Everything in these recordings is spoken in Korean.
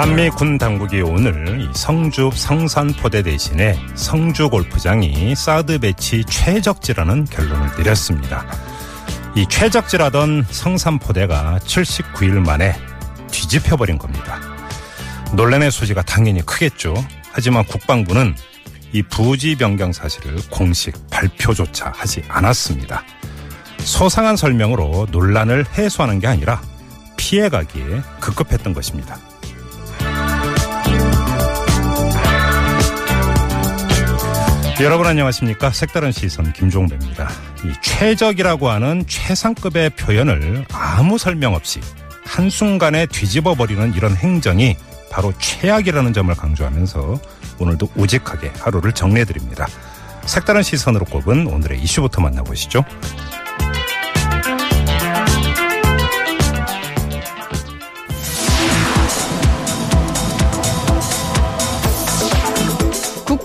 한미 군 당국이 오늘 이 성주 성산포대 대신에 성주 골프장이 사드 배치 최적지라는 결론을 내렸습니다. 이 최적지라던 성산포대가 79일 만에 뒤집혀버린 겁니다. 논란의 소지가 당연히 크겠죠. 하지만 국방부는 이 부지 변경 사실을 공식 발표조차 하지 않았습니다. 소상한 설명으로 논란을 해소하는 게 아니라 피해가기에 급급했던 것입니다. 여러분 안녕하십니까? 색다른 시선 김종배입니다. 이 최적이라고 하는 최상급의 표현을 아무 설명 없이 한순간에 뒤집어 버리는 이런 행정이 바로 최악이라는 점을 강조하면서 오늘도 우직하게 하루를 정리해 드립니다. 색다른 시선으로 꼽은 오늘의 이슈부터 만나보시죠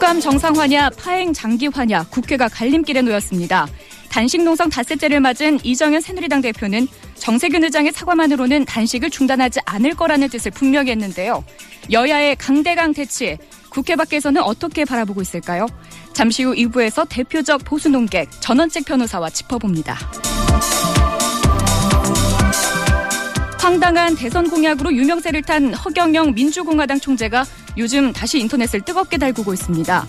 국감 정상화냐 파행 장기화냐 국회가 갈림길에 놓였습니다. 단식 농성 닷새째를 맞은 이정현 새누리당 대표는 정세균 의장의 사과만으로는 단식을 중단하지 않을 거라는 뜻을 분명히 했는데요. 여야의 강대강 대치, 국회 밖에서는 어떻게 바라보고 있을까요? 잠시 후 2부에서 대표적 보수 농객 전원책 변호사와 짚어봅니다. 황당한 대선 공약으로 유명세를 탄 허경영 민주공화당 총재가 요즘 다시 인터넷을 뜨겁게 달구고 있습니다.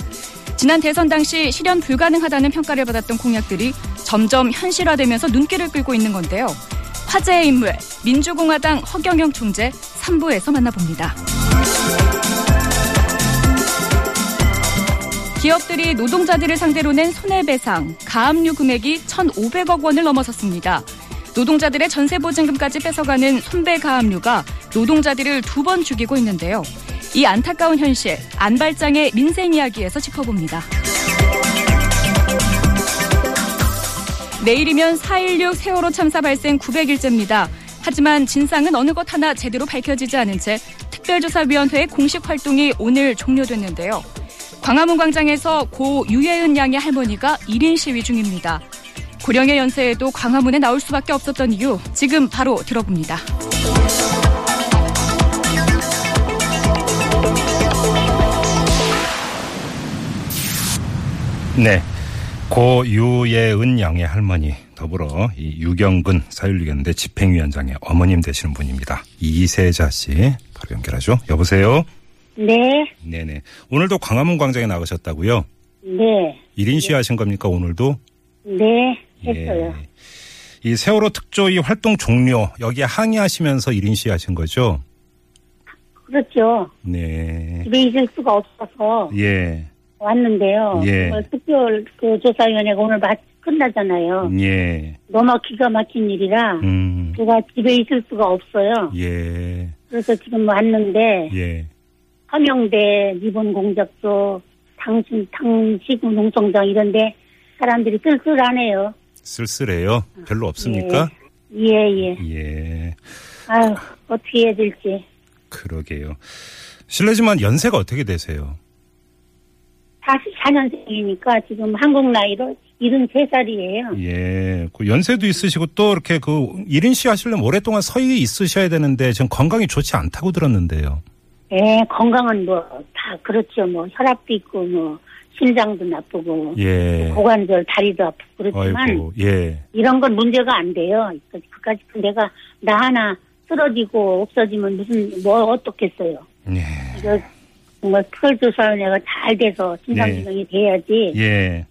지난 대선 당시 실현 불가능하다는 평가를 받았던 공약들이 점점 현실화되면서 눈길을 끌고 있는 건데요. 화제의 인물 민주공화당 허경영 총재 3부에서 만나봅니다. 기업들이 노동자들을 상대로 낸 손해배상, 가압류 금액이 1,500억 원을 넘어섰습니다. 노동자들의 전세 보증금까지 뺏어가는 손배 가압류가 노동자들을 두 번 죽이고 있는데요. 이 안타까운 현실, 안발장의 민생 이야기에서 짚어봅니다. 내일이면 4.16 세월호 참사 발생 900일째입니다. 하지만 진상은 어느 것 하나 제대로 밝혀지지 않은 채 특별조사위원회의 공식 활동이 오늘 종료됐는데요. 광화문 광장에서 고 유예은 양의 할머니가 1인 시위 중입니다. 고령의 연세에도 광화문에 나올 수밖에 없었던 이유 지금 바로 들어봅니다. 네. 고 유예은 양의 할머니 더불어 이 유경근 사율리견대 집행위원장의 어머님 되시는 분입니다. 이세자 씨 바로 연결하죠. 여보세요. 네, 네네. 오늘도 광화문 광장에 나가셨다고요? 네, 1인 시위하신 겁니까 오늘도? 네, 했어요. 예. 이 세월호 특조위 활동 종료 여기에 항의하시면서 1인 시위하신 거죠? 그렇죠. 네. 집에 있을 수가 없어서 예. 왔는데요. 예. 어, 특별 그 조사위원회가 오늘 마, 끝나잖아요. 예. 너무 기가 막힌 일이라 음. 제가 집에 있을 수가 없어요. 예. 그래서 지금 왔는데 예. 함영대 리본 공작소 당신 당시구 농성장 이런데 사람들이 쓸쓸하네요. 쓸쓸해요. 별로 없습니까? 예예. 예. 아유 어떻게 해야 될지. 그러게요. 실례지만 연세가 어떻게 되세요? 44년생이니까 지금 한국 나이로 73살이에요. 예. 그 연세도 있으시고 또 이렇게 그 1인 시 하시려면 오랫동안 서 있으셔야 되는데 지금 건강이 좋지 않다고 들었는데요. 예, 건강은 뭐 다 그렇죠. 뭐 혈압도 있고 뭐 심장도 나쁘고 예. 고관절 다리도 아프고 그렇지만 아이고, 예. 이런 건 문제가 안 돼요. 그까지 내가 나 하나 쓰러지고 없어지면 무슨 뭐 어떻겠어요. 예. 이거 정말 특별조사위원회가 잘 돼서 진상규명이 돼야지. 예.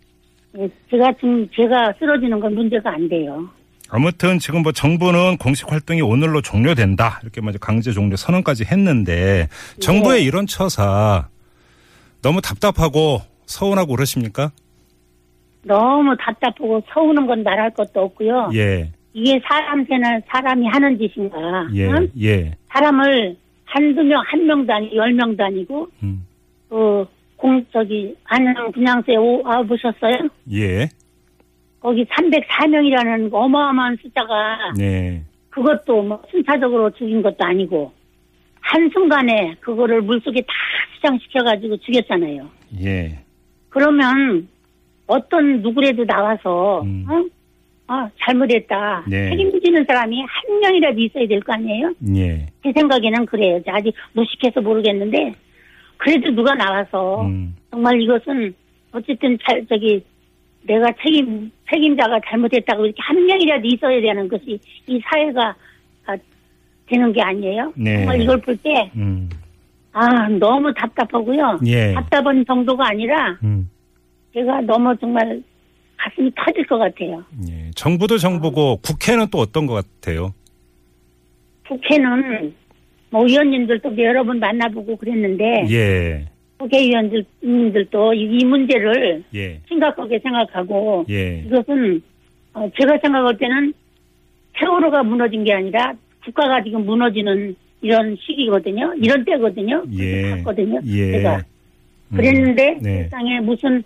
예, 제가 지금 제가 쓰러지는 건 문제가 안 돼요. 아무튼 지금 뭐 정부는 공식 활동이 오늘로 종료된다. 이렇게 먼저 강제 종료 선언까지 했는데 정부의 네. 이런 처사 너무 답답하고 서운하고 그러십니까? 너무 답답하고 서우는 건 말할 것도 없고요. 예. 이게 사람 세는 사람이 하는 짓인가? 예. 응? 예. 사람을 한두 명, 한 명도 아니고, 열 명도 아니고, 음. 그, 공, 저기, 안양 분양소에 오, 와보셨어요? 예. 거기 304명이라는 어마어마한 숫자가, 네. 그것도 뭐 순차적으로 죽인 것도 아니고, 한순간에 그거를 물속에 다 수장시켜가지고 죽였잖아요. 예. 그러면 어떤 누구라도 나와서, 음. 어? 아, 잘못했다. 네. 책임지는 사람이 한 명이라도 있어야 될 거 아니에요? 예. 제 생각에는 그래요. 아직 무식해서 모르겠는데, 그래도 누가 나와서, 음. 정말 이것은, 어쨌든 잘, 저기, 내가 책임, 책임자가 잘못했다고 이렇게 한 명이라도 있어야 되는 것이 이 사회가 아, 되는 게 아니에요? 네. 정말 이걸 볼 때, 음. 아, 너무 답답하고요. 예. 답답한 정도가 아니라, 음. 제가 너무 정말 가슴이 터질 것 같아요. 예. 정부도 정부고 국회는 또 어떤 것 같아요? 국회는 뭐 의원님들도 여러 번 만나보고 그랬는데 예. 국회의원님들도 이, 이 문제를 예. 심각하게 생각하고 예. 이것은 어, 제가 생각할 때는 세월호가 무너진 게 아니라 국가가 지금 무너지는 이런 시기거든요. 이런 때거든요. 예. 봤거든요. 예. 제가 음. 그랬는데 네. 세상에 무슨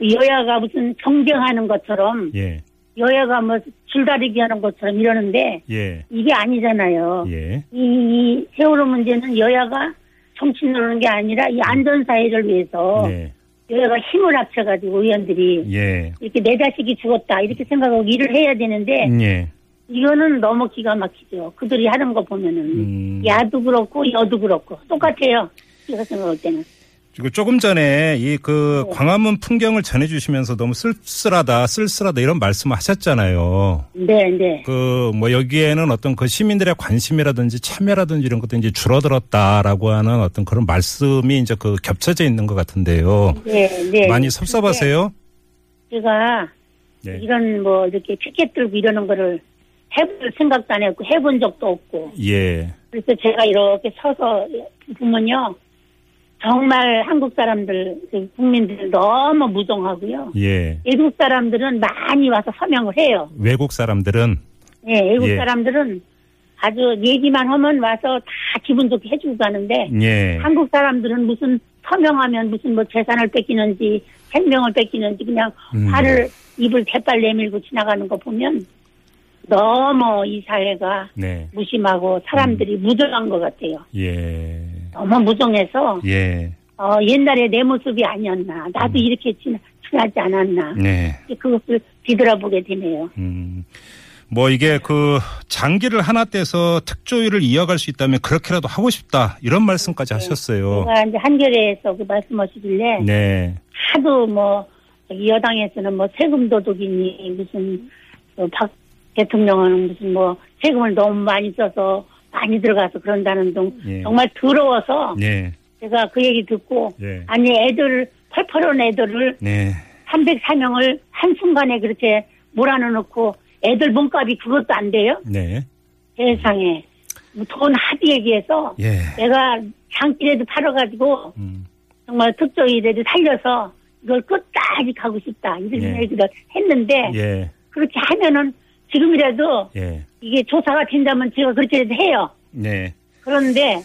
여야가 무슨 경쟁하는 것처럼 예. 여야가 뭐 줄다리기 하는 것처럼 이러는데 예. 이게 아니잖아요. 예. 이, 이 세월호 문제는 여야가 정치 노는 게 아니라 이 안전 사회를 위해서 네. 여야가 힘을 합쳐가지고 의원들이 예. 이렇게 내 자식이 죽었다 이렇게 생각하고 일을 해야 되는데 예. 이거는 너무 기가 막히죠. 그들이 하는 거 보면은 음. 야도 그렇고 여도 그렇고 똑같아요. 제가 생각할 때는. 그리고 조금 전에 이그 네. 광화문 풍경을 전해주시면서 너무 쓸쓸하다, 쓸쓸하다 이런 말씀을 하셨잖아요. 네, 네. 그 뭐 여기에는 어떤 그 시민들의 관심이라든지 참여라든지 이런 것도 이제 줄어들었다라고 하는 어떤 그런 말씀이 이제 그 겹쳐져 있는 것 같은데요. 네, 네. 많이 섭섭하세요? 제가 네. 이런 뭐 이렇게 피켓 들고 이러는 거를 해볼 생각도 안 했고 해본 적도 없고 예. 그래서 제가 이렇게 서서 보면요 정말 한국 사람들 그 국민들 너무 무정하고요 예. 외국 사람들은 많이 와서 서명을 해요. 외국 사람들은 예, 외국 예. 사람들은 아주 얘기만 하면 와서 다 기분 좋게 해주고 가는데 예. 한국 사람들은 무슨 서명하면 무슨 뭐 재산을 뺏기는지 생명을 뺏기는지 그냥 음. 화를 입을 대빨 내밀고 지나가는 거 보면 너무 이 사회가 네. 무심하고 사람들이 음. 무정한 것 같아요. 예. 너무 무정해서 예. 어, 옛날에 내 모습이 아니었나 나도 이렇게 지, 지나지 않았나 네. 그것을 뒤돌아보게 되네요. 음. 뭐 이게 그 장기를 하나 떼서 특조위를 이어갈 수 있다면 그렇게라도 하고 싶다 이런 말씀까지 하셨어요. 제가 이제 한겨레에서 그 말씀하시길래 네. 하도 뭐 여당에서는 뭐 세금 도둑이니 무슨 어, 박 대통령은 무슨 뭐 세금을 너무 많이 써서 많이 들어가서 그런다는 등 예. 정말 더러워서 네. 제가 그 얘기 듣고 예. 아니 애들 펄펄한 애들을 네. 304명을 한순간에 그렇게 몰아넣고 애들 몸값이 그것도 안 돼요? 네. 세상에 뭐돈 하도 얘기해서 예. 내가 장기라도 팔아가지고 음. 정말 특조위라도 살려서 이걸 끝까지 가고 싶다 이런 예. 얘기를 했는데 예. 그렇게 하면은 지금이라도 예. 이게 조사가 된다면 제가 그렇게라도 해요. 네. 그런데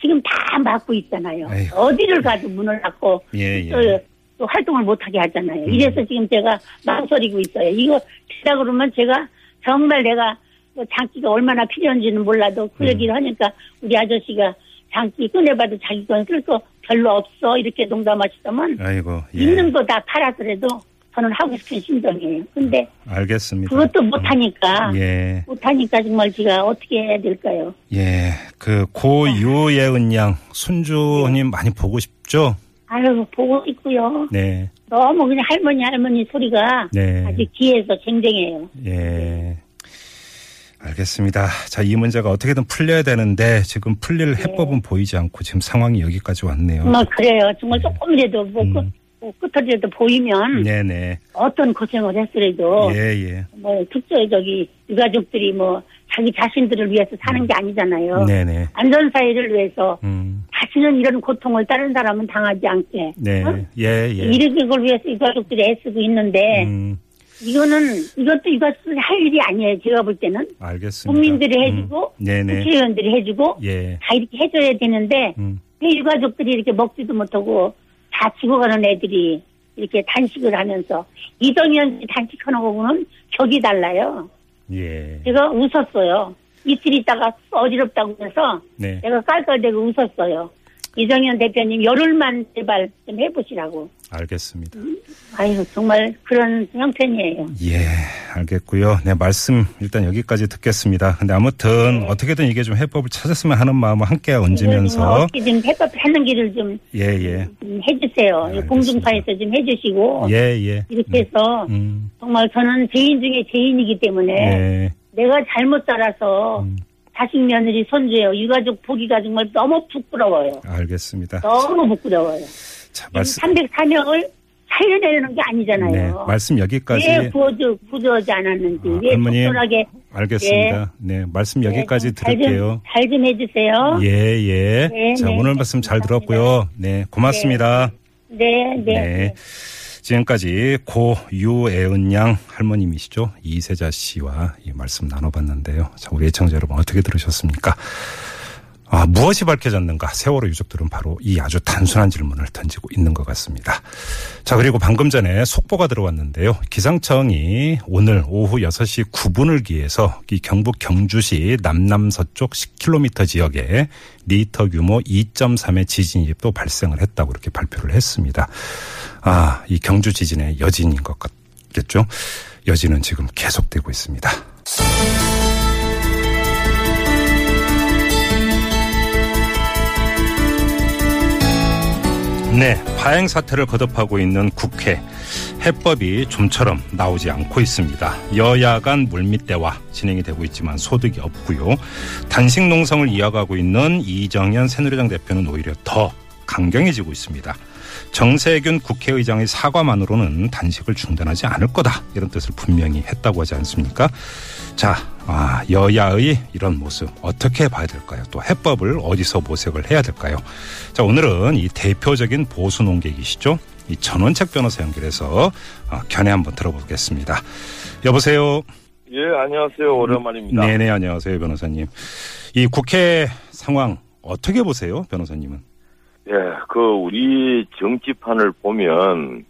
지금 다 막고 있잖아요. 아이고. 어디를 가도 문을 닫고 예, 예. 또, 또 활동을 못하게 하잖아요. 음. 이래서 지금 제가 망설이고 있어요. 이거 되다 그러면 제가 정말 내가 뭐 장기가 얼마나 필요한지는 몰라도 그 음. 얘기를 하니까 우리 아저씨가 장기 꺼내봐도 자기 건 쓸 거 별로 없어 이렇게 농담하시더만 아이고. 예. 있는 거 다 팔아더라도 저는 하고 싶은 심정이에요. 근데 알겠습니다. 그것도 못하니까 예. 못하니까 정말 제가 어떻게 해야 될까요? 예. 그 고유예은 양 순주님 많이 보고 싶죠? 아유 보고 있고요. 네. 너무 그냥 할머니 할머니 소리가 네. 아직 귀에서 쟁쟁해요. 예. 알겠습니다. 자, 이 문제가 어떻게든 풀려야 되는데 지금 풀릴 네. 해법은 보이지 않고 지금 상황이 여기까지 왔네요. 정말 그래요. 정말 조금이라도 뭐 음. 끝, 뭐 끝이라도 보이면 네네. 어떤 고생을 했으라도 예, 예. 뭐 특별히 저기 유가족들이 뭐 자기 자신들을 위해서 사는 게 아니잖아요. 네네. 안전사회를 위해서 음. 다시는 이런 고통을 다른 사람은 당하지 않게 네. 어? 예, 예. 이런 걸 위해서 유가족들이 애쓰고 있는데 음. 이거는 이것도 이것도 할 일이 아니에요. 제가 볼 때는 알겠습니다. 국민들이 해주고 음, 네네. 국회의원들이 해주고 예. 다 이렇게 해줘야 되는데 음. 왜 일가족들이 이렇게 먹지도 못하고 다 죽어가는 애들이 이렇게 단식을 하면서 이정현 씨 단식하는 거고는 격이 달라요. 예. 제가 웃었어요. 이틀 있다가 어지럽다고 해서 네. 내가 깔깔대고 웃었어요. 이정현 대표님 열흘만 제발 좀 해보시라고. 알겠습니다. 아유 정말 그런 형편이에요. 예, 알겠고요. 네, 말씀 일단 여기까지 듣겠습니다. 근데 아무튼 어떻게든 이게 좀 해법을 찾았으면 하는 마음을 함께 이걸 좀 얹으면서 어떻게 좀 해법 하는 길을 좀, 예, 예. 좀 해주세요. 네. 공중파에서 좀 해주시고 예, 예. 이렇게 해서 음. 정말 저는 죄인 중에 죄인이기 때문에 네. 내가 잘못 살아서 음. 자식 며느리 손주예요. 유가족 보기가 정말 너무 부끄러워요. 알겠습니다. 너무 부끄러워요. 자, 말씀 304명을 살려내려는 게 아니잖아요. 네, 말씀 여기까지 왜 구워져, 구조하지 않았는지, 아, 왜 할머니, 적절하게. 알겠습니다. 네, 말씀 여기까지 들을게요. 잘 좀 해주세요. 예, 예. 네, 자, 네. 오늘 말씀 잘. 들었고요. 네, 고맙습니다. 네, 네. 네. 지금까지 고 유애은 양 할머님이시죠. 이세자 씨와 이 말씀 나눠봤는데요. 자, 우리 애청자 여러분 어떻게 들으셨습니까? 아, 무엇이 밝혀졌는가? 세월호 유족들은 바로 이 아주 단순한 질문을 던지고 있는 것 같습니다. 자, 그리고 방금 전에 속보가 들어왔는데요. 기상청이 오늘 오후 6시 9분을 기해서 이 경북 경주시 남남서쪽 10km 지역에 리터 규모 2.3의 지진이 또 발생을 했다고 이렇게 발표를 했습니다. 아, 이 경주 지진의 여진인 것 같겠죠? 여진은 지금 계속되고 있습니다. 네, 파행 사태를 거듭하고 있는 국회. 해법이 좀처럼 나오지 않고 있습니다. 여야 간 물밑대화 진행이 되고 있지만 소득이 없고요. 단식 농성을 이어가고 있는 이정현 새누리당 대표는 오히려 더 강경해지고 있습니다. 정세균 국회의장의 사과만으로는 단식을 중단하지 않을 거다. 이런 뜻을 분명히 했다고 하지 않습니까? 자, 아, 여야의 이런 모습 어떻게 봐야 될까요? 또 해법을 어디서 모색을 해야 될까요? 자, 오늘은 이 대표적인 보수 농객이시죠? 이 전원책 변호사 연결해서 아, 견해 한번 들어보겠습니다. 여보세요. 예, 안녕하세요. 오랜만입니다. 네네, 안녕하세요, 변호사님. 이 국회 상황 어떻게 보세요, 변호사님은? 예, 그 우리 정치판을 보면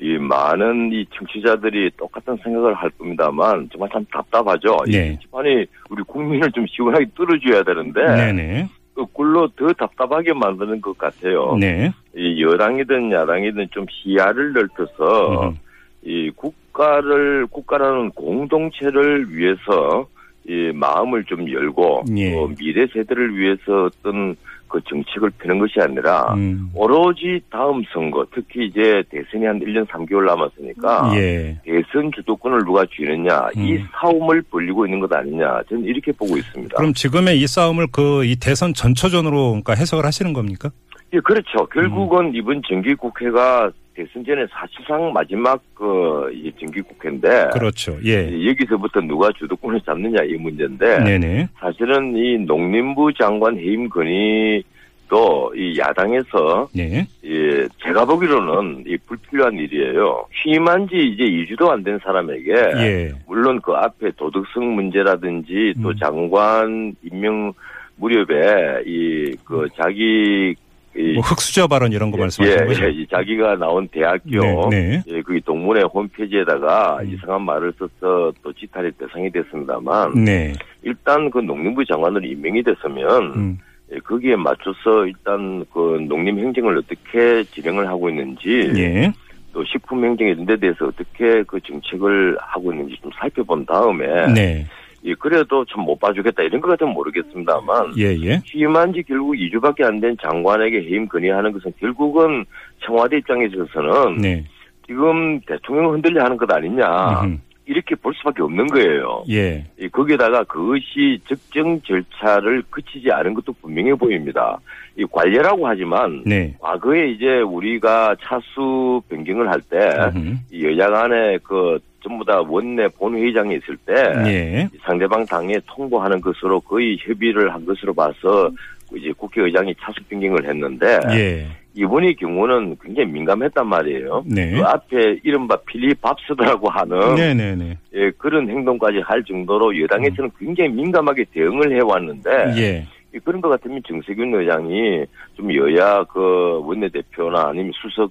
이 많은 이 정치자들이 똑같은 생각을 할 겁니다만 정말 참 답답하죠. 이 네. 정치판이 우리 국민을 좀 시원하게 뚫어줘야 되는데 네네. 거꾸로 더 답답하게 만드는 것 같아요. 네. 이 여당이든 야당이든 좀 시야를 넓혀서 음. 이 국가를 국가라는 공동체를 위해서 이 마음을 좀 열고 예. 또 미래 세대를 위해서 어떤 그 정책을 펴는 것이 아니라 음. 오로지 다음 선거 특히 이제 대선이 한 1년 3개월 남았으니까 예. 대선 주도권을 누가 쥐느냐 이 음. 싸움을 벌리고 있는 것 아니냐 저는 이렇게 보고 있습니다. 그럼 지금의 이 싸움을 그 이 대선 전초전으로 그러니까 해석을 하시는 겁니까? 예, 그렇죠. 결국은 음. 이번 정기국회가 대선 전에 사실상 마지막 그이 정기국회인데 그렇죠. 예. 이 여기서부터 누가 주도권을 잡느냐 이 문제인데 네네. 사실은 이 농림부 장관 해임 건의도 이 야당에서 네. 이 제가 보기로는 이 불필요한 일이에요. 취임한 지 이제 2주도 안 된 사람에게 예. 물론 그 앞에 도덕성 문제라든지 또 음. 장관 임명 무렵에 이 그 자기 이 뭐 흑수저 발언 이런 거 말씀하시는 예, 거죠? 예, 이 자기가 나온 대학교 네, 네. 예, 그 동문회 홈페이지에다가 음. 이상한 말을 써서 또 지탄의 대상이 됐습니다만 네. 일단 그 농림부 장관으로 임명이 됐으면 음. 예, 거기에 맞춰서 일단 그 농림 행정을 어떻게 진행을 하고 있는지 예. 또 식품 행정 이런 데 대해서 어떻게 그 정책을 하고 있는지 좀 살펴본 다음에 네. 예, 그래도 좀 못 봐주겠다 이런 것 같으면 모르겠습니다만 예, 예. 취임한 지 결국 2주밖에 안 된 장관에게 해임 건의하는 것은 결국은 청와대 입장에 있어서는 네. 지금 대통령을 흔들려 하는 것 아니냐 음흠. 이렇게 볼 수밖에 없는 거예요. 예. 이 거기에다가 그것이 적정 절차를 거치지 않은 것도 분명해 보입니다. 이 관례라고 하지만 네. 과거에 이제 우리가 차수 변경을 할때 음흠. 이 여야 간에 그 전부 다 원내 본회의장에 있을 때 예. 상대방 당에 통보하는 것으로 거의 협의를 한 것으로 봐서 이제 국회의장이 차수 변경을 했는데 예. 이번의 경우는 굉장히 민감했단 말이에요. 네. 그 앞에 이른바 필리 밥스라고 하는 네네네. 예, 그런 행동까지 할 정도로 여당에서는 굉장히 민감하게 대응을 해왔는데 예. 이 그런 것 같으면 정세균 의장이 좀 여야 그 원내대표나 아니면 수석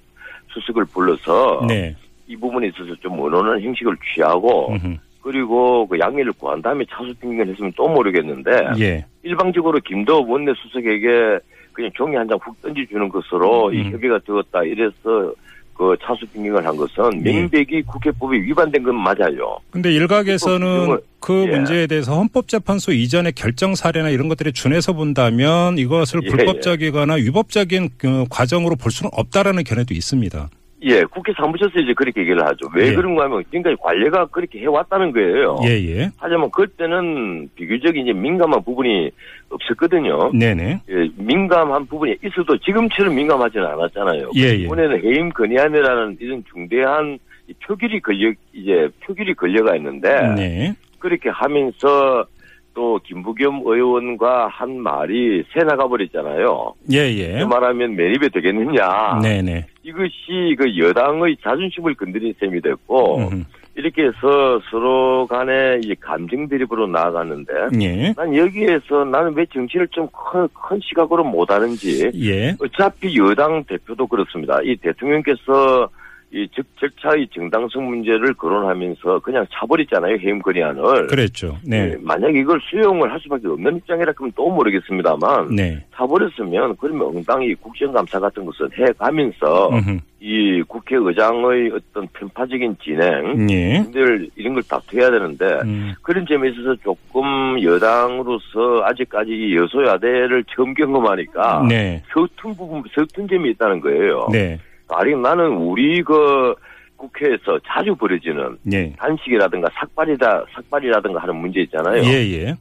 수석을 불러서 네. 이 부분에 있어서 좀 원하는 형식을 취하고 음흠. 그리고 그 양해를 구한 다음에 차수 핑계를 했으면 또 모르겠는데 예. 일방적으로 김도 원내 수석에게 그냥 종이 한 장 훅 던져주는 것으로 이 음. 협의가 되었다 이래서 그 차수 핑계를 한 것은 예. 명백히 국회법에 위반된 건 맞아요. 근데 일각에서는 헌법 그 예. 문제에 대해서 헌법재판소 이전의 결정 사례나 이런 것들에 준해서 본다면 이것을 예, 불법적이거나 위법적인 그 과정으로 볼 수는 없다라는 견해도 있습니다. 예, 국회 사무처에서 이제 그렇게 얘기를 하죠. 왜 예. 그런가 하면 지금까지 관례가 그렇게 해왔다는 거예요. 예, 예. 하지만 그때는 비교적 이제 민감한 부분이 없었거든요. 네네. 예, 민감한 부분이 있어도 지금처럼 민감하지는 않았잖아요. 예, 예. 이번에는 해임 건의안이라는 이런 중대한 이 표결이 걸려 이제 표결이 걸려가 있는데 네. 그렇게 하면서 또 김부겸 의원과 한 말이 새 나가 버렸잖아요. 예, 예. 그 말하면 매입이 되겠느냐? 네네. 이것이 그 여당의 자존심을 건드린 셈이 됐고 음흠. 이렇게 해서 서로 간에 이 감정 대립으로 나아갔는데 예. 난 여기에서 나는 왜 정치를 좀큰 큰 시각으로 못 하는지 예. 어차피 여당 대표도 그렇습니다. 이 대통령께서 이 적, 절차의 정당성 문제를 거론하면서 그냥 차버렸잖아요. 해임 건의안을. 그랬죠. 네. 만약 이걸 수용을 할 수밖에 없는 입장이라 그러면 또 모르겠습니다만 네. 차버렸으면 그러면 엉당히 국정감사 같은 것을 해가면서 음흠. 이 국회의장의 어떤 편파적인 진행 예. 들 이런 걸 다투어야 되는데 음. 그런 점에 있어서 조금 여당으로서 아직까지 이 여소야대를 처음 경험하니까 네. 서툰 부분 서툰 점이 있다는 거예요. 네. 아니 나는 우리 그 국회에서 자주 벌어지는 예. 단식이라든가 삭발이다 삭발이라든가 하는 문제 있잖아요. 예, 예.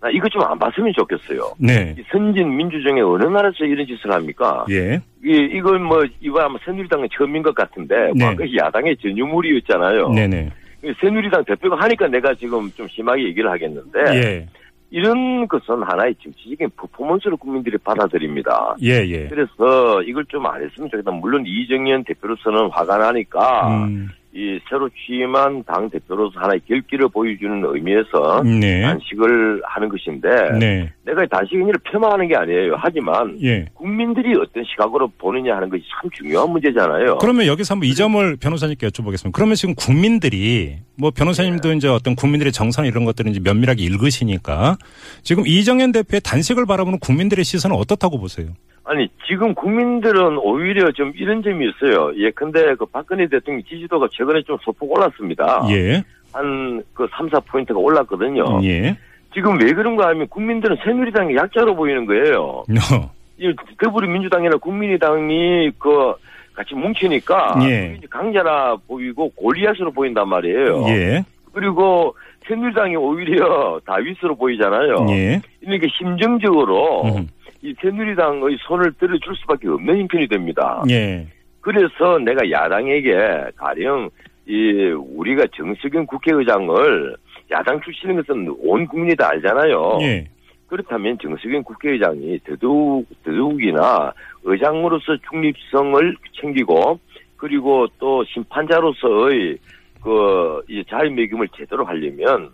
나 이거 좀 안 봤으면 좋겠어요. 네. 이 선진 민주정의 어느 나라에서 이런 짓을 합니까? 예. 이 이건 뭐 이거 아마 새누리당은 처음인 것 같은데 네. 과거 야당의 전유물이었잖아요. 네네. 새누리당 대표가 하니까 내가 지금 좀 심하게 얘기를 하겠는데 예. 이런 것은 하나의 정치적인 퍼포먼스로 국민들이 받아들입니다. 예, 예. 그래서 이걸 좀 안 했으면 좋겠다. 물론 이정현 대표로서는 화가 나니까 음. 이 새로 취임한 당 대표로서 하나의 결기를 보여주는 의미에서 네. 단식을 하는 것인데 네. 내가 단식을 폄하하는 게 아니에요. 하지만 예. 국민들이 어떤 시각으로 보느냐 하는 것이 참 중요한 문제잖아요. 그러면 여기서 한번 이 점을 변호사님께 여쭤보겠습니다. 그러면 지금 국민들이 뭐 변호사님도 네. 이제 어떤 국민들의 정산 이런 것들은 이제 면밀하게 읽으시니까 지금 이정현 대표의 단식을 바라보는 국민들의 시선은 어떻다고 보세요? 아니 지금 국민들은 오히려 좀 이런 점이 있어요. 예, 근데 그 박근혜 대통령 지지도가 최근에 좀 소폭 올랐습니다. 예. 한 그 3, 4포인트가 올랐거든요. 예. 지금 왜 그런가 하면 국민들은 새누리당이 약자로 보이는 거예요. 어. 이 더불어민주당이나 국민의당이 그 같이 뭉치니까 예. 강자라 보이고 골리앗으로 보인단 말이에요. 예. 그리고 새누리당이 오히려 다윗으로 보이잖아요. 예. 이렇게 심정적으로 음. 이 새누리당의 손을 들어줄 수밖에 없는 형편이 됩니다. 예. 그래서 내가 야당에게 가령 이 우리가 정석영 국회의장을 야당 출신인 것은 온 국민이 다 알잖아요. 예. 그렇다면 정석영 국회의장이 더더욱 더더욱이나 의장으로서 중립성을 챙기고 그리고 또 심판자로서의 그이 자유 매김을 제대로 하려면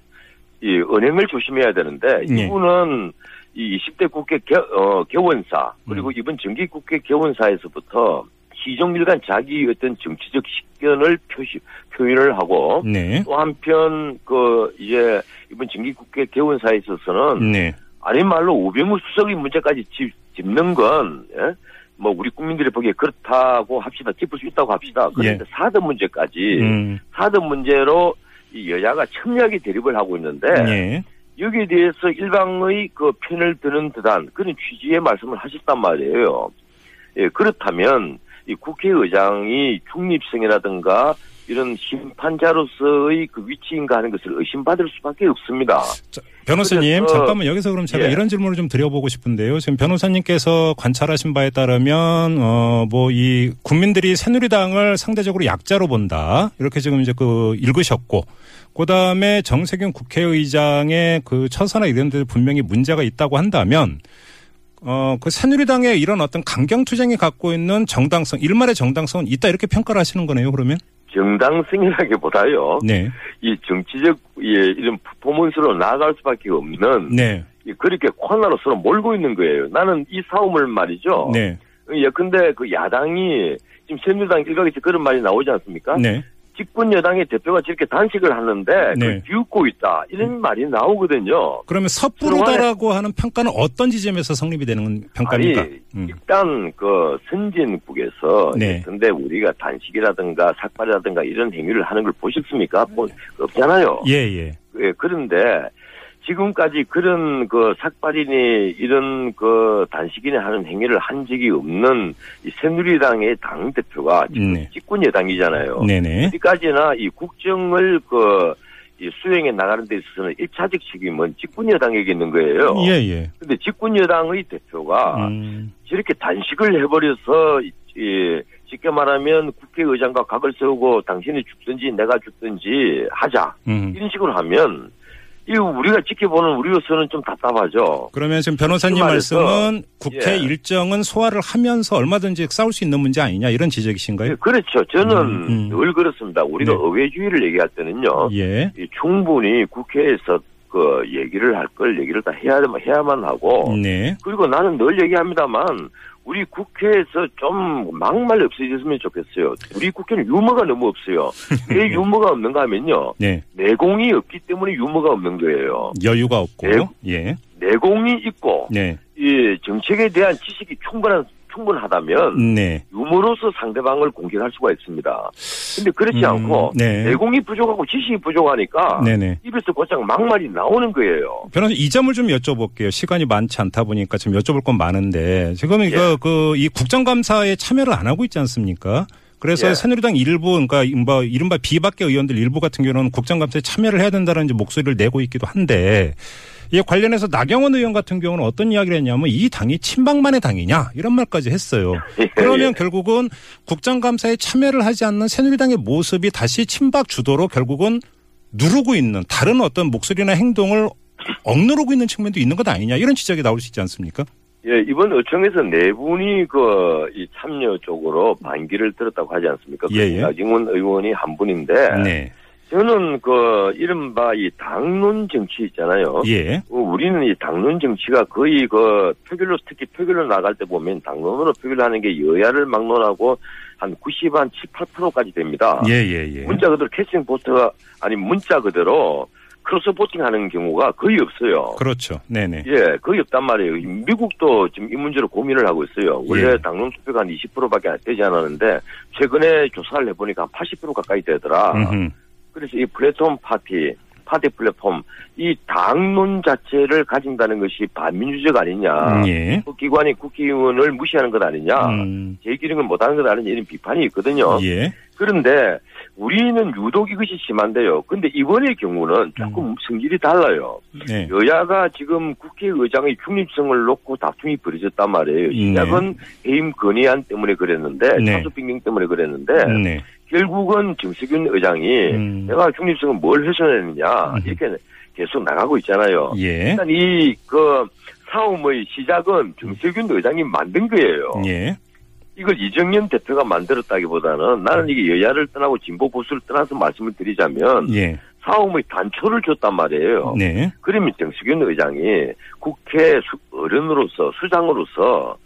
이 은행을 조심해야 되는데 예. 이분은 이 20대 국회 개, 어, 개원사 그리고 음. 이번 정기 국회 개원사에서부터 시종일관 자기 어떤 정치적 식견을 표시 표현을 하고 네. 또 한편 그 이제 이번 정기 국회 개원사에 있어서는 네. 아닌 말로 우병우 수석의 문제까지 짚, 짚는 건 예? 뭐 우리 국민들이 보기에 그렇다고 합시다 짚을 수 있다고 합시다 그런데 사드 문제까지 음. 사드 문제로 이 여야가 첨예하게 대립을 하고 있는데 예. 여기에 대해서 일방의 그 편을 드는 듯한 그런 취지의 말씀을 하셨단 말이에요. 예, 그렇다면 이 국회의장이 중립성이라든가 이런 심판자로서의 그 위치인가 하는 것을 의심받을 수밖에 없습니다. 변호사님 그래서- 잠깐만 여기서 그럼 제가 예. 이런 질문을 좀 드려보고 싶은데요. 지금 변호사님께서 관찰하신 바에 따르면 어 뭐 이 국민들이 새누리당을 상대적으로 약자로 본다 이렇게 지금 이제 그 읽으셨고 그다음에 정세균 국회의장의 그 처사나 이런 데 분명히 문제가 있다고 한다면 어, 그 새누리당의 이런 어떤 강경투쟁이 갖고 있는 정당성, 일말의 정당성은 있다 이렇게 평가를 하시는 거네요, 그러면? 정당성이라기보다요. 네. 이 정치적 예, 이런 퍼포먼스로 나아갈 수밖에 없는 네. 이 그렇게 코너로 서로 몰고 있는 거예요. 나는 이 싸움을 말이죠. 네. 예컨대 그 야당이 지금 새누리당 일각에서 그런 말이 나오지 않습니까? 네. 집권 여당의 대표가 저렇게 단식을 하는데 네. 그걸 비웃고 있다 이런 말이 나오거든요. 그러면 섣부르다라고 하는 평가는 어떤 지점에서 성립이 되는 평가입니까? 아니 음. 일단 그 선진국에서 네. 근데 우리가 단식이라든가 삭발이라든가 이런 행위를 하는 걸 보셨습니까? 뭐 없잖아요. 예, 예. 예, 그런데 지금까지 그런 그 삭발이니 이런 그 단식이니 하는 행위를 한 적이 없는 이 새누리당의 당 대표가 지금 네. 집권 여당이잖아요. 네네. 어디까지나 이 국정을 그, 이 수행해 나가는 데 있어서는 일차적 책임은 집권 여당에게 있는 거예요. 예, 예. 근데 집권 여당의 대표가 음, 저렇게 단식을 해버려서, 이, 이, 쉽게 말하면 국회의장과 각을 세우고 당신이 죽든지 내가 죽든지 하자. 음. 이런 식으로 하면, 이 우리가 지켜보는 우리로서는 좀 답답하죠. 그러면 지금 변호사님 그 말씀은 국회 예. 일정은 소화를 하면서 얼마든지 싸울 수 있는 문제 아니냐 이런 지적이신가요? 예, 그렇죠. 저는 음, 음. 늘 그렇습니다. 우리가 네. 의회주의를 얘기할 때는요. 예. 이 충분히 국회에서 그 얘기를 할 걸 얘기를 다 해야, 해야만 하고 네. 그리고 나는 늘 얘기합니다만 우리 국회에서 좀 막말 없어졌으면 좋겠어요. 우리 국회는 유머가 너무 없어요. 왜 유머가 없는가 하면요. 네. 내공이 없기 때문에 유머가 없는 거예요. 여유가 없고. 네. 예. 내공이 있고 네. 이 정책에 대한 지식이 충분한 충분하다면 네. 유머로서 상대방을 공격할 수가 있습니다. 근데 그렇지 음, 않고 네. 내공이 부족하고 지식이 부족하니까 네네. 입에서 곧장 막말이 나오는 거예요. 변호사 이 점을 좀 여쭤볼게요. 시간이 많지 않다 보니까 지금 여쭤볼 건 많은데 지금 이거 그이 국정감사에 참여를 안 하고 있지 않습니까? 그래서 예. 새누리당 일부 그러니까 뭐 이른바 비박계 의원들 일부 같은 경우는 국정감사에 참여를 해야 된다는 목소리를 내고 있기도 한데 이에 관련해서 나경원 의원 같은 경우는 어떤 이야기를 했냐면 이 당이 친박만의 당이냐 이런 말까지 했어요. 예, 그러면 예. 결국은 국정감사에 참여를 하지 않는 새누리당의 모습이 다시 친박 주도로 결국은 누르고 있는 다른 어떤 목소리나 행동을 억누르고 있는 측면도 있는 것 아니냐 이런 지적이 나올 수 있지 않습니까? 예, 이번 의총에서 네 분이 그, 이 참여 쪽으로 반기를 들었다고 하지 않습니까? 그 예, 예. 나경원 의원이 한 분인데, 네. 저는 그, 이른바 이 당론 정치 있잖아요. 예. 어, 우리는 이 당론 정치가 거의 그 표결로, 특히 표결로 나갈 때 보면 당론으로 표결하는 게 여야를 막론하고 한 90, 한 7, 8%까지 됩니다. 예, 예, 예. 문자 그대로 캐스팅 보트가, 아니 문자 그대로 크로스 보팅 하는 경우가 거의 없어요. 그렇죠. 네네. 예, 거의 없단 말이에요. 미국도 지금 이 문제로 고민을 하고 있어요. 원래 예. 당론 투표가 한 20%밖에 안 되지 않았는데 최근에 조사를 해보니까 한 80% 가까이 되더라. 음흠. 그래서 이 플랫폼 파티, 파티 플랫폼, 이 당론 자체를 가진다는 것이 반민주적 아니냐. 예. 그 기관이 국회의원을 무시하는 것 아니냐. 음. 제기능을 못하는 것 아니냐 이런 비판이 있거든요. 예. 그런데 우리는 유독 이것이 심한데요. 근데 이번의 경우는 조금 성질이 달라요. 네. 여야가 지금 국회의장의 중립성을 놓고 다툼이 벌어졌단 말이에요. 네. 시작은 해임 건의안 때문에 그랬는데 네. 차수 변경 때문에 그랬는데 네. 결국은 정세균 의장이 음. 내가 중립성을 뭘 훼손했느냐 음. 이렇게 계속 나가고 있잖아요. 예. 일단 이 그 싸움의 시작은 정세균 의장이 만든 거예요. 예. 이걸 이정현 대표가 만들었다기보다는 나는 이게 여야를 떠나고 진보 보수를 떠나서 말씀을 드리자면 예. 싸움의 단초를 줬단 말이에요. 네. 그러면 정수균 의장이 국회 수- 어른으로서 수장으로서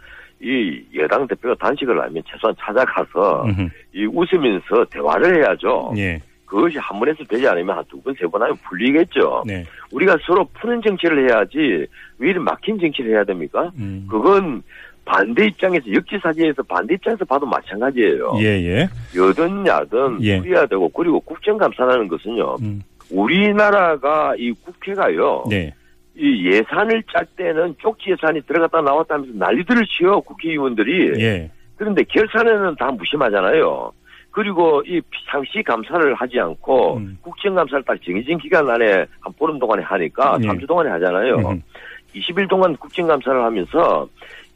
이 여당 대표가 단식을 하면 최소한 찾아가서 음흠. 이 웃으면서 대화를 해야죠. 예. 그것이 한 번에서 되지 않으면 한 두 번, 세 번 하면 풀리겠죠. 네. 우리가 서로 푸는 정치를 해야지 왜 이렇게 막힌 정치를 해야 됩니까? 음. 그건 반대 입장에서 역지사지에서 반대 입장에서 봐도 마찬가지예요. 예, 예. 여든 야든 예. 풀어야 되고 그리고 국정감사라는 것은요. 음. 우리나라가 이 국회가요. 네. 이 예산을 짤 때는 쪽지 예산이 들어갔다 나왔다 하면서 난리들을 치요 국회의원들이. 예. 그런데 결산에는 다 무심하잖아요. 그리고 이 상시 감사를 하지 않고 음. 국정감사를 딱 정해진 기간 안에 한 보름 동안에 하니까 네. 3주 동안에 하잖아요. 음흠. 20일 동안 국정감사를 하면서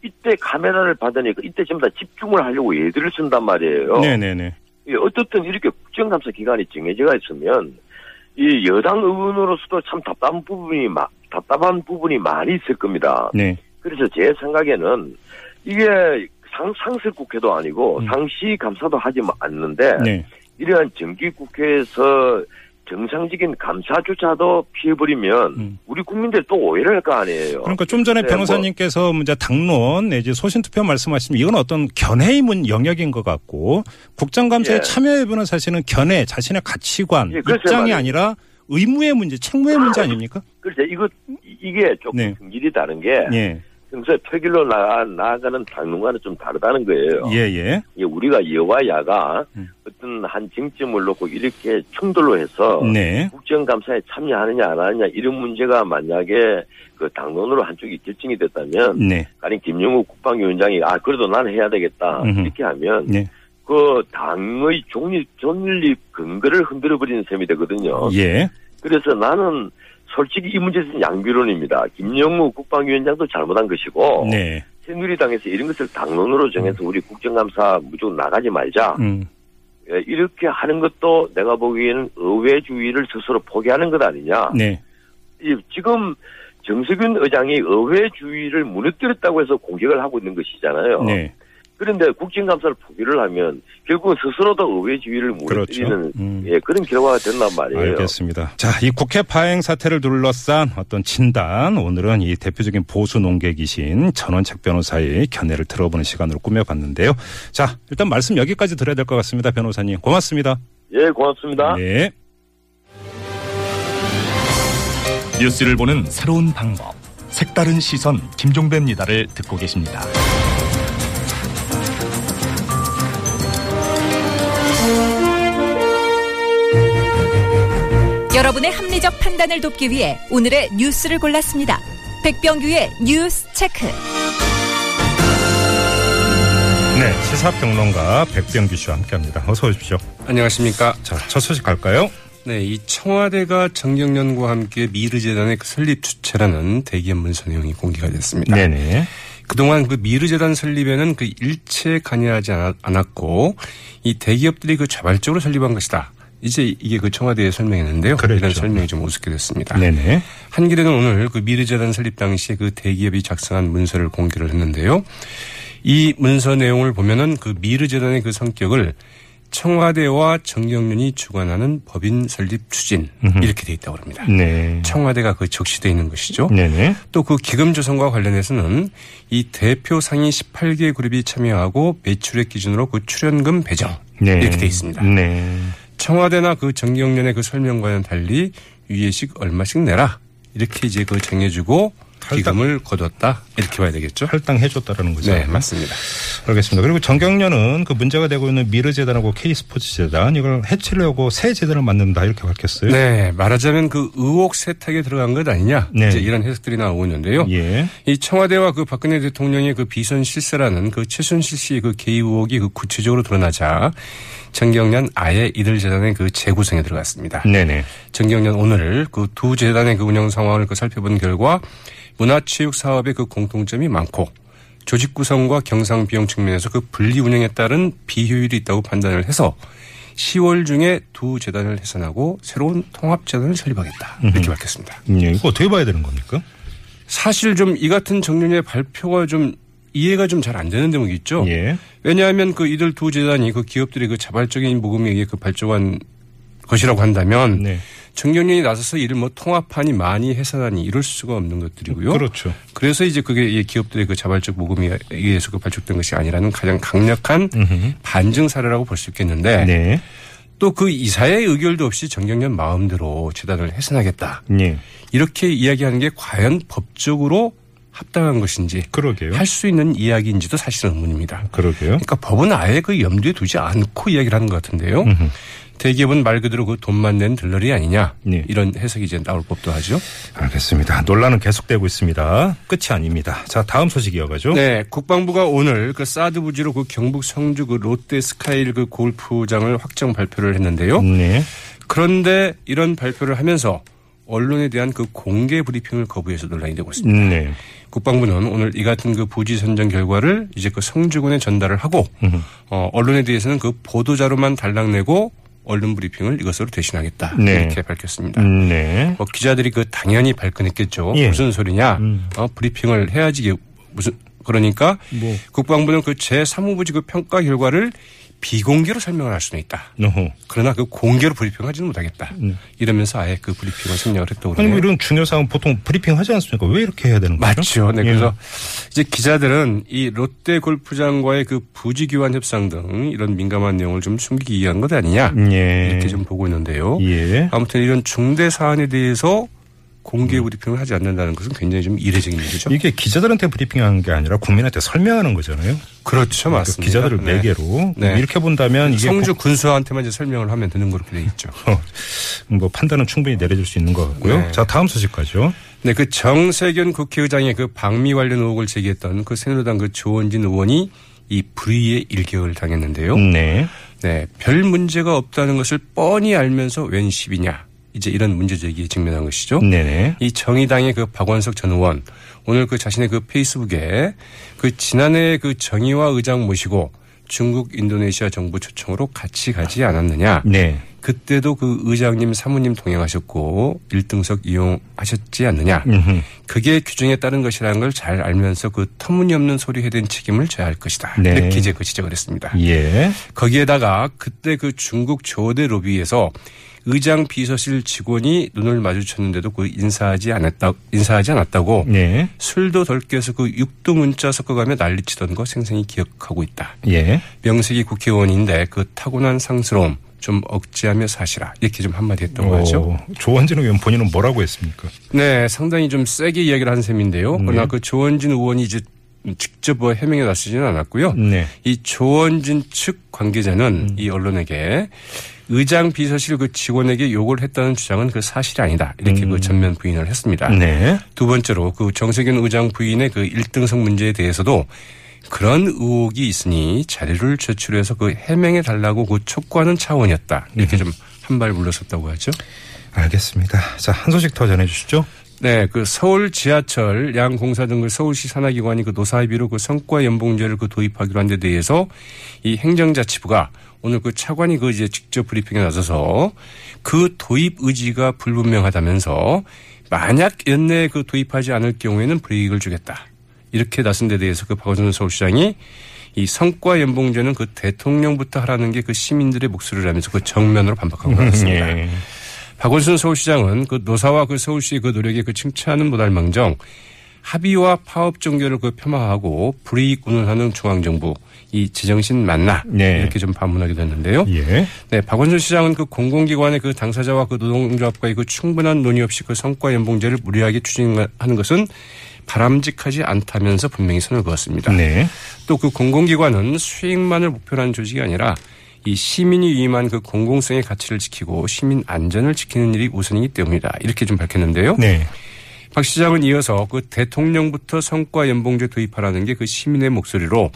이때 카메라를 받으니까 이때 전부 다 집중을 하려고 예들을 쓴단 말이에요. 네네네. 예, 어떻든 이렇게 국정감사 기간이 정해져가 있으면 이 여당 의원으로서도 참 답답한 부분이 마- 답답한 부분이 많이 있을 겁니다. 네. 그래서 제 생각에는 이게 상, 상설 국회도 아니고 음. 상시 감사도 하지 않는데 네. 이러한 정기 국회에서 정상적인 감사조차도 피해버리면 음. 우리 국민들 또 오해를 할 거 아니에요. 그러니까 좀 전에 네, 변호사님께서 이제 당론 내지 소신 투표 말씀하시면 이건 어떤 견해의 문 영역인 것 같고 국정감사에 예. 참여해보는 사실은 견해 자신의 가치관 예, 입장이 말이에요. 아니라 의무의 문제 책무의 문제 아닙니까? 글쎄 이거 이- 이게 조금 네. 성질이 다른 게 예. 평소에 표길로 나가, 나아가는 당론과는 좀 다르다는 거예요. 예, 예. 이게 우리가 여와 야가 음. 어떤 한 쟁점을 놓고 이렇게 충돌로 해서 네. 국정감사에 참여하느냐 안 하느냐 이런 문제가 만약에 그 당론으로 한쪽이 결정이 됐다면 네. 아니 김영우 국방위원장이 아 그래도 나는 해야 되겠다 음흠. 이렇게 하면 네. 그 당의 종립 존립 근거를 흔들어 버리는 셈이 되거든요. 예. 그래서 나는 솔직히 이 문제는 양비론입니다. 김영우 국방위원장도 잘못한 것이고 네. 새누리당에서 이런 것을 당론으로 정해서 우리 국정감사 무조건 나가지 말자. 음. 예, 이렇게 하는 것도 내가 보기에는 의회주의를 스스로 포기하는 것 아니냐. 네. 이- 지금 정세균 의장이 의회주의를 무너뜨렸다고 해서 공격을 하고 있는 것이잖아요. 네. 그런데 국정감사를 포기를 하면 결국 스스로 도 의회주의를 무너뜨리는 그렇죠. 음. 예, 그런 결과가 된단 말이에요. 알겠습니다. 자, 이 국회 파행 사태를 둘러싼 어떤 진단, 오늘은 이 대표적인 보수 농객이신 전원책 변호사의 견해를 들어보는 시간으로 꾸며봤는데요. 자, 일단 말씀 여기까지 들어야 될 것 같습니다. 변호사님. 고맙습니다. 예, 고맙습니다. 네. 뉴스를 보는 새로운 방법. 색다른 시선 김종배입니다를 듣고 계십니다. 여러분의 합리적 판단을 돕기 위해 오늘의 뉴스를 골랐습니다. 백병규의 뉴스 체크. 네, 시사평론가 백병규 씨와 함께합니다. 어서 오십시오. 안녕하십니까. 자, 첫 소식 갈까요? 네, 이 청와대가 정경련과 함께 미르재단의 그 설립 주체라는 대기업 문서 내용이 공개가 됐습니다. 네네. 그동안 그 미르재단 설립에는 그 일체 관여하지 않았- 않았고 이 대기업들이 그 자발적으로 설립한 것이다. 이제 이게 그 청와대에 설명했는데요. 그랬죠. 이런 설명이 좀 우습게 됐습니다. 네네. 한겨레는 오늘 그 미르재단 설립 당시에 그 대기업이 작성한 문서를 공개를 했는데요. 이 문서 내용을 보면은 그 미르재단의 그 성격을 청와대와 정경련이 주관하는 법인 설립 추진 이렇게 돼 있다고 합니다. 네. 청와대가 그 적시돼 있는 것이죠. 네네. 또그 기금 조성과 관련해서는 이 대표 상위 18개 그룹이 참여하고 매출액 기준으로 그 출연금 배정 네. 이렇게 돼 있습니다. 네. 청와대나 그 정경련의 그 설명과는 달리 위에식 얼마씩 내라. 이렇게 이제 그 정해주고 기금을 거뒀다 이렇게 봐야 되겠죠. 할당해줬다라는 거죠. 네 맞습니다. 알겠습니다. 그리고 정경련은 그 문제가 되고 있는 미르재단하고 K스포츠재단 이걸 해치려고 새 재단을 만든다 이렇게 밝혔어요. 네 말하자면 그 의혹 세탁에 들어간 것 아니냐 네. 이제 이런 해석들이 나오고 있는데요. 예. 이 청와대와 그 박근혜 대통령의 그 비선 실세라는 그 최순실 씨의 그 개입 의혹이 그 구체적으로 드러나자 정경련 아예 이들 재단의 그 재구성에 들어갔습니다. 네네. 정경련 오늘 그 두 재단의 그 운영 상황을 그 살펴본 결과 문화체육 사업의 그 공통점이 많고 조직 구성과 경상 비용 측면에서 그 분리 운영에 따른 비효율이 있다고 판단을 해서 10월 중에 두 재단을 해산하고 새로운 통합 재단을 설립하겠다 이렇게 밝혔습니다. 예, 이거 어떻게 봐야 되는 겁니까? 사실 좀 이 같은 정년의 발표가 좀 이해가 좀 잘 안 되는 대목이 있죠. 예. 왜냐하면 그 이들 두 재단이 그 기업들의 그 자발적인 모금에 의해 그 발족한 것이라고 한다면 네. 정경련이 나서서 이를 뭐 통합하니 많이 해산하니 이럴 수가 없는 것들이고요. 그렇죠. 그래서 이제 그게 이 기업들의 그 자발적 모금에 의해서 그 발족된 것이 아니라는 가장 강력한 음흠. 반증 사례라고 볼 수 있겠는데 네. 또그 이사의 의결도 없이 정경련 마음대로 재단을 해산하겠다. 예. 이렇게 이야기하는 게 과연 법적으로 합당한 것인지 그러게요. 할 수 있는 이야기인지도 사실은 의문입니다. 그러게요. 그러니까 법은 아예 그 염두에 두지 않고 이야기를 하는 것 같은데요. 대기업은 말 그대로 그 돈만 낸 들러리 아니냐 네. 이런 해석이 이제 나올 법도 하죠. 알겠습니다. 논란은 계속되고 있습니다. 끝이 아닙니다. 자, 다음 소식 이어가죠. 네, 국방부가 오늘 그 사드 부지로 그 경북 성주 그 롯데 스카이를 그 골프장을 확정 발표를 했는데요. 네. 그런데 이런 발표를 하면서 언론에 대한 그 공개 브리핑을 거부해서 논란이 되고 있습니다. 네. 국방부는 오늘 이 같은 그 부지 선정 결과를 이제 그 성주군에 전달을 하고 어, 언론에 대해서는 그 보도자료만 달랑내고 언론 브리핑을 이것으로 대신하겠다 네. 이렇게 밝혔습니다. 네. 뭐 기자들이 그 당연히 발끈했겠죠. 예. 무슨 소리냐? 음. 어, 브리핑을 해야지 무슨 그러니까 뭐. 국방부는 그 제3후보지 그 평가 결과를 비공개로 설명을 할 수는 있다. 어허. 그러나 그 공개로 브리핑하지는 못하겠다. 음. 이러면서 아예 그 브리핑을 생략을 했다고 그러네요. 뭐 이런 중요 사항 보통 브리핑 하지 않습니까? 왜 이렇게 해야 되는 거죠? 맞죠. 네. 예. 그래서 이제 기자들은 이 롯데 골프장과의 그 부지 교환 협상 등 이런 민감한 내용을 좀 숨기기 위한 것 아니냐 예. 이렇게 좀 보고 있는데요. 예. 아무튼 이런 중대 사안에 대해서 공개 브리핑을 하지 않는다는 것은 굉장히 좀 이례적인 일이죠. 이게 기자들한테 브리핑하는 게 아니라 국민한테 설명하는 거잖아요. 그렇죠, 맞습니다. 기자들을 네. 매개로 네. 이렇게 본다면 이게 성주 군수한테만 이제 설명을 하면 되는 그렇게 돼 있죠. 어, 뭐 판단은 충분히 내려줄 수 있는 것 같고요. 네. 자 다음 소식 가죠. 네, 그 정세균 국회의장의 그 방미 관련 의혹을 제기했던 그 새누리당 그 조원진 의원이 이 불의의 일격을 당했는데요. 네. 네, 별 문제가 없다는 것을 뻔히 알면서 웬 시비냐. 이제 이런 문제 제기에 직면한 것이죠. 네네. 이 정의당의 그 박원석 전 의원 오늘 그 자신의 그 페이스북에 그 지난해 그 정의화 의장 모시고 중국 인도네시아 정부 초청으로 같이 가지 않았느냐. 네. 그때도 그 의장님 사모님 동행하셨고 1등석 이용하셨지 않느냐. 음흠. 그게 규정에 따른 것이라는 걸 잘 알면서 그 터무니없는 소리 해댄 책임을 져야 할 것이다. 네. 이렇게 이제 그 지적을 했습니다. 예. 거기에다가 그때 그 중국 조대 로비에서 의장 비서실 직원이 눈을 마주쳤는데도 그 인사하지 않았다 인사하지 않았다고 네. 술도 덜 깨서 그 육두 문자 섞어가며 난리치던 거 생생히 기억하고 있다. 예. 명색이 국회의원인데 그 타고난 상스러움 좀 억제하며 사시라 이렇게 좀 한마디 했다고 하죠. 어, 조원진 의원 본인은 뭐라고 했습니까? 네, 상당히 좀 세게 이야기를 한 셈인데요. 네. 그러나 그 조원진 의원이 이제 직접 뭐 해명에 나서지는 않았고요. 네. 이 조원진 측 관계자는 이 언론에게 의장 비서실 그 직원에게 욕을 했다는 주장은 그 사실이 아니다. 이렇게 그 전면 부인을 했습니다. 네. 두 번째로 그 정세균 의장 부인의 그 1등석 문제에 대해서도 그런 의혹이 있으니 자료를 제출해서 그 해명해 달라고 그 촉구하는 차원이었다. 이렇게 좀 한발 물러섰다고 하죠. 알겠습니다. 자, 한 소식 더 전해 주시죠. 네, 그 서울 지하철 양 공사 등그 서울시 산하기관이 그 노사합의로 그 성과 연봉제를 그 도입하기로 한 데 대해서 이 행정자치부가 오늘 그 차관이 그 이제 직접 브리핑에 나서서 그 도입 의지가 불분명하다면서 만약 연내에 그 도입하지 않을 경우에는 불이익을 주겠다. 이렇게 나선 데 대해서 그 박원순 서울시장이 이 성과 연봉제는 그 대통령부터 하라는 게 그 시민들의 목소리를 하면서 그 정면으로 반박한 것 같습니다. 예. 박원순 서울시장은 그 노사와 그 서울시의 그 노력에 그 칭찬은 못할 망정 합의와 파업 종결을 그 폄하하고 불이익 운운하는 중앙정부 이 제정신 맞나 네. 이렇게 좀 반문하게 됐는데요. 예. 네, 박원순 시장은 그 공공기관의 그 당사자와 그 노동조합과의 그 충분한 논의 없이 그 성과 연봉제를 무리하게 추진하는 것은 바람직하지 않다면서 분명히 선을 그었습니다. 네. 또 그 공공기관은 수익만을 목표로 하는 조직이 아니라 이 시민이 위임한 그 공공성의 가치를 지키고 시민 안전을 지키는 일이 우선이기 때문이다. 이렇게 좀 밝혔는데요. 네. 박 시장은 이어서 그 대통령부터 성과 연봉제 도입하라는 게 그 시민의 목소리로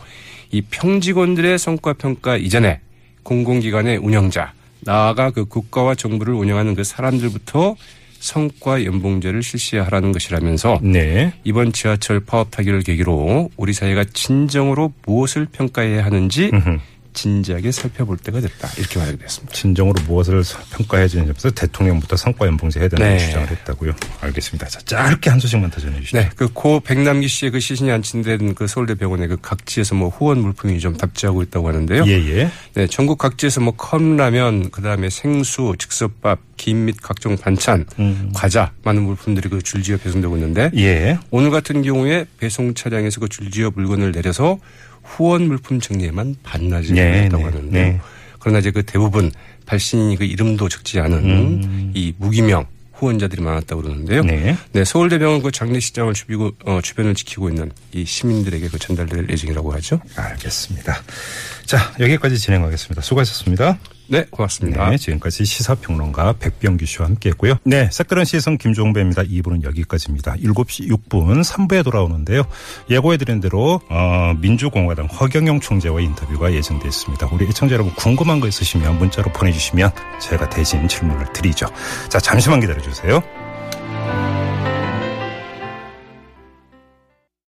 이 평직원들의 성과 평가 이전에 공공기관의 운영자 나아가 그 국가와 정부를 운영하는 그 사람들부터 성과 연봉제를 실시하라는 것이라면서 네. 이번 지하철 파업 타기를 계기로 우리 사회가 진정으로 무엇을 평가해야 하는지 음흠. 진지하게 살펴볼 때가 됐다. 이렇게 말하게 됐습니다. 진정으로 무엇을 평가해야 되는지 대통령부터 성과 연봉제 해야 된다는 네. 주장을 했다고요. 알겠습니다. 자, 짧게 한 소식만 더 전해 주시죠. 네, 그 고 백남기 씨의 그 시신이 안치된 그 서울대 병원의 그 각지에서 뭐 후원 물품이 좀 답지하고 있다고 하는데요. 예, 예. 네, 전국 각지에서 뭐 컵라면, 그 다음에 생수, 즉석밥, 김 및 각종 반찬, 음. 과자, 많은 물품들이 그 줄지어 배송되고 있는데 예. 오늘 같은 경우에 배송 차량에서 그 줄지어 물건을 내려서 후원 물품 정리에만 반나절 네, 했다고 네, 하는데요. 네. 그러나 이제 그 대부분 발신인이 그 이름도 적지 않은 음. 이 무기명 후원자들이 많았다고 그러는데요. 네. 네, 서울대병원 그 장례식장을 주비고 어, 주변을 지키고 있는 이 시민들에게 그 전달될 예정이라고 하죠. 알겠습니다. 자, 여기까지 진행하겠습니다. 수고하셨습니다. 네, 고맙습니다. 네, 지금까지 시사평론가 백병규 씨와 함께했고요. 네, 색다른 시선 김종배입니다. 2부는 여기까지입니다. 7시 6분 3부에 돌아오는데요. 예고해드린 대로 어, 민주공화당 허경영 총재와 인터뷰가 예정돼 있습니다. 우리 애청자 여러분 궁금한 거 있으시면 문자로 보내주시면 제가 대신 질문을 드리죠. 자, 잠시만 기다려주세요.